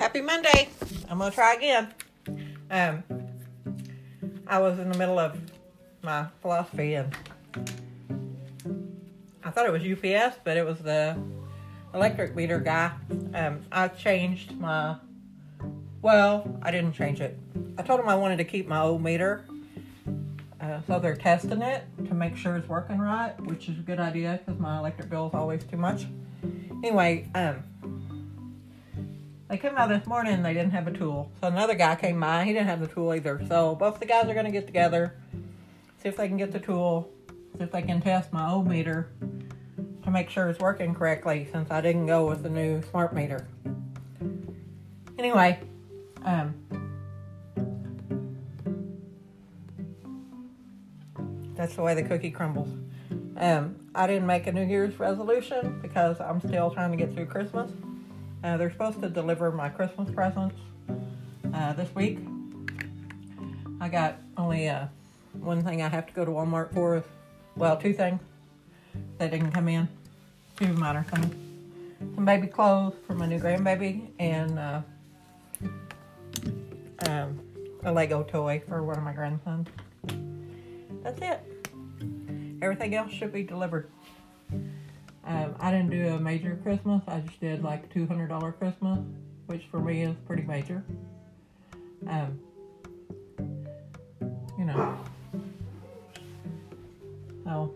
Happy Monday. I'm gonna try again. Um, I was in the middle of my philosophy and I thought it was UPS, but it was the electric meter guy. Um, I changed my. Well, I didn't change it. I told him I wanted to keep my old meter. Uh, so they're testing it to make sure it's working right, which is a good idea because my electric bill is always too much. Anyway, um, they came out this morning and they didn't have a tool. So another guy came by, he didn't have the tool either. So both the guys are to get together, see if they can get the tool, see if they can test my old meter to make sure it's working correctly since I didn't go with the new smart meter. Anyway, um, that's the way the cookie crumbles. Um, I didn't make a New Year's resolution because I'm still trying to get through Christmas. Uh, they're supposed to deliver my Christmas presents uh, this week. I got only uh, one thing I have to go to Walmart for. Well, two things that didn't come in. Two minor things. Some baby clothes for my new grandbaby and uh, um, a Lego toy for one of my grandsons. That's it. Everything else should be delivered. Um, I didn't do a major Christmas. I just did like a $200 Christmas, which for me is pretty major. Um, you know. So,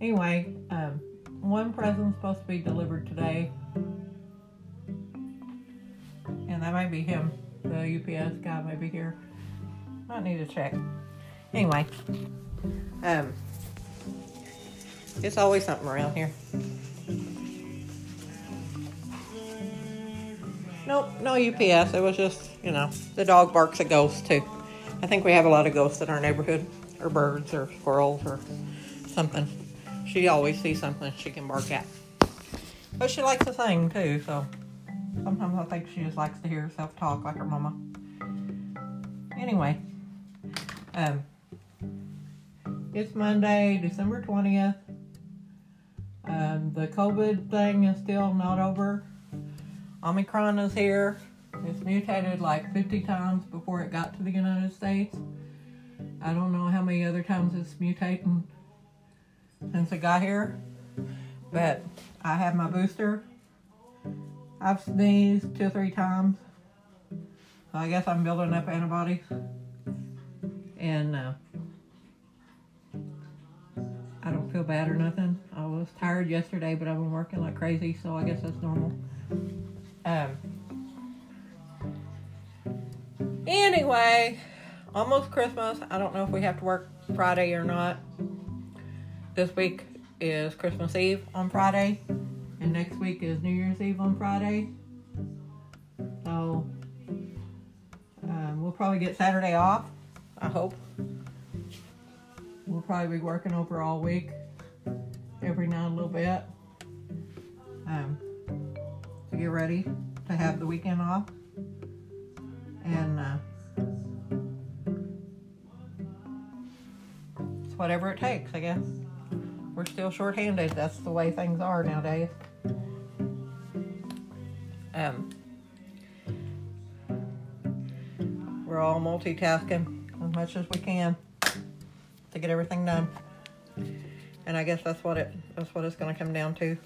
anyway, um, one present's supposed to be delivered today. And that might be him. The UPS guy may be here. I need to check. Anyway, um, it's always something around here. Nope, no UPS. It was just, you know, the dog barks at ghosts too. I think we have a lot of ghosts in our neighborhood, or birds, or squirrels, or something. She always sees something she can bark at. But she likes to sing too, so sometimes I think she just likes to hear herself talk like her mama. Anyway, um, it's Monday, December 20th. Um, the COVID thing is still not over. Omicron is here. It's mutated like 50 times before it got to the United States. I don't know how many other times it's mutating since it got here, but I have my booster. I've sneezed two or three times. So I guess I'm building up antibodies. And uh, I don't feel bad or nothing. I was tired yesterday, but I've been working like crazy, so I guess that's normal. Um. Anyway, almost Christmas. I don't know if we have to work Friday or not. This week is Christmas Eve on Friday, and next week is New Year's Eve on Friday. So um, we'll probably get Saturday off. I hope. We'll probably be working over all week, every now and a little bit, um, to get ready to have the weekend off. And uh, it's whatever it takes, I guess. We're still short-handed. That's the way things are nowadays. Um, we're all multitasking as much as we can to get everything done. And I guess that's what it that's what it's going to come down to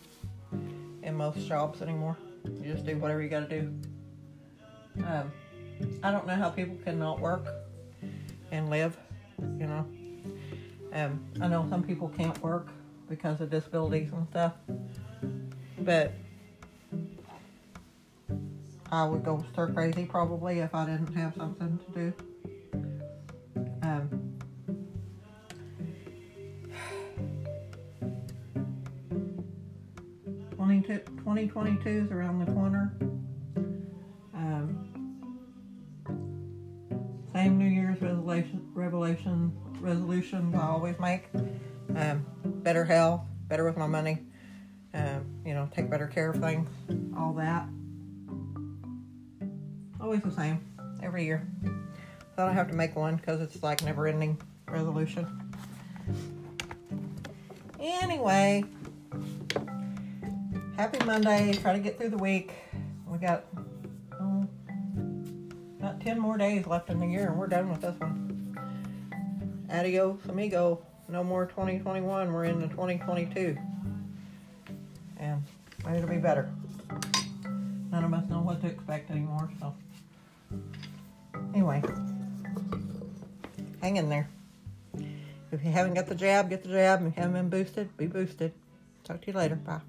in most jobs anymore. You just do whatever you got to do. Um, I don't know how people can not work and live. You know, um, I know some people can't work because of disabilities and stuff, but I would go stir crazy probably if I didn't have something to do. 2022 is around the corner. Um, same New Year's resolution, revelation, resolutions I always make. Um, better health, better with my money. Um, you know, take better care of things, all that. Always the same, every year. So I don't have to make one because it's like never-ending resolution. Anyway, happy Monday. Try to get through the week. We got oh, not 10 more days left in the year, and we're done with this one. Adios, amigo. No more 2021. We're in the 2022. And it'll be better. None of us know what to expect anymore, so. Anyway, hang in there. If you haven't got the jab, get the jab. If you haven't been boosted, be boosted. Talk to you later. Bye.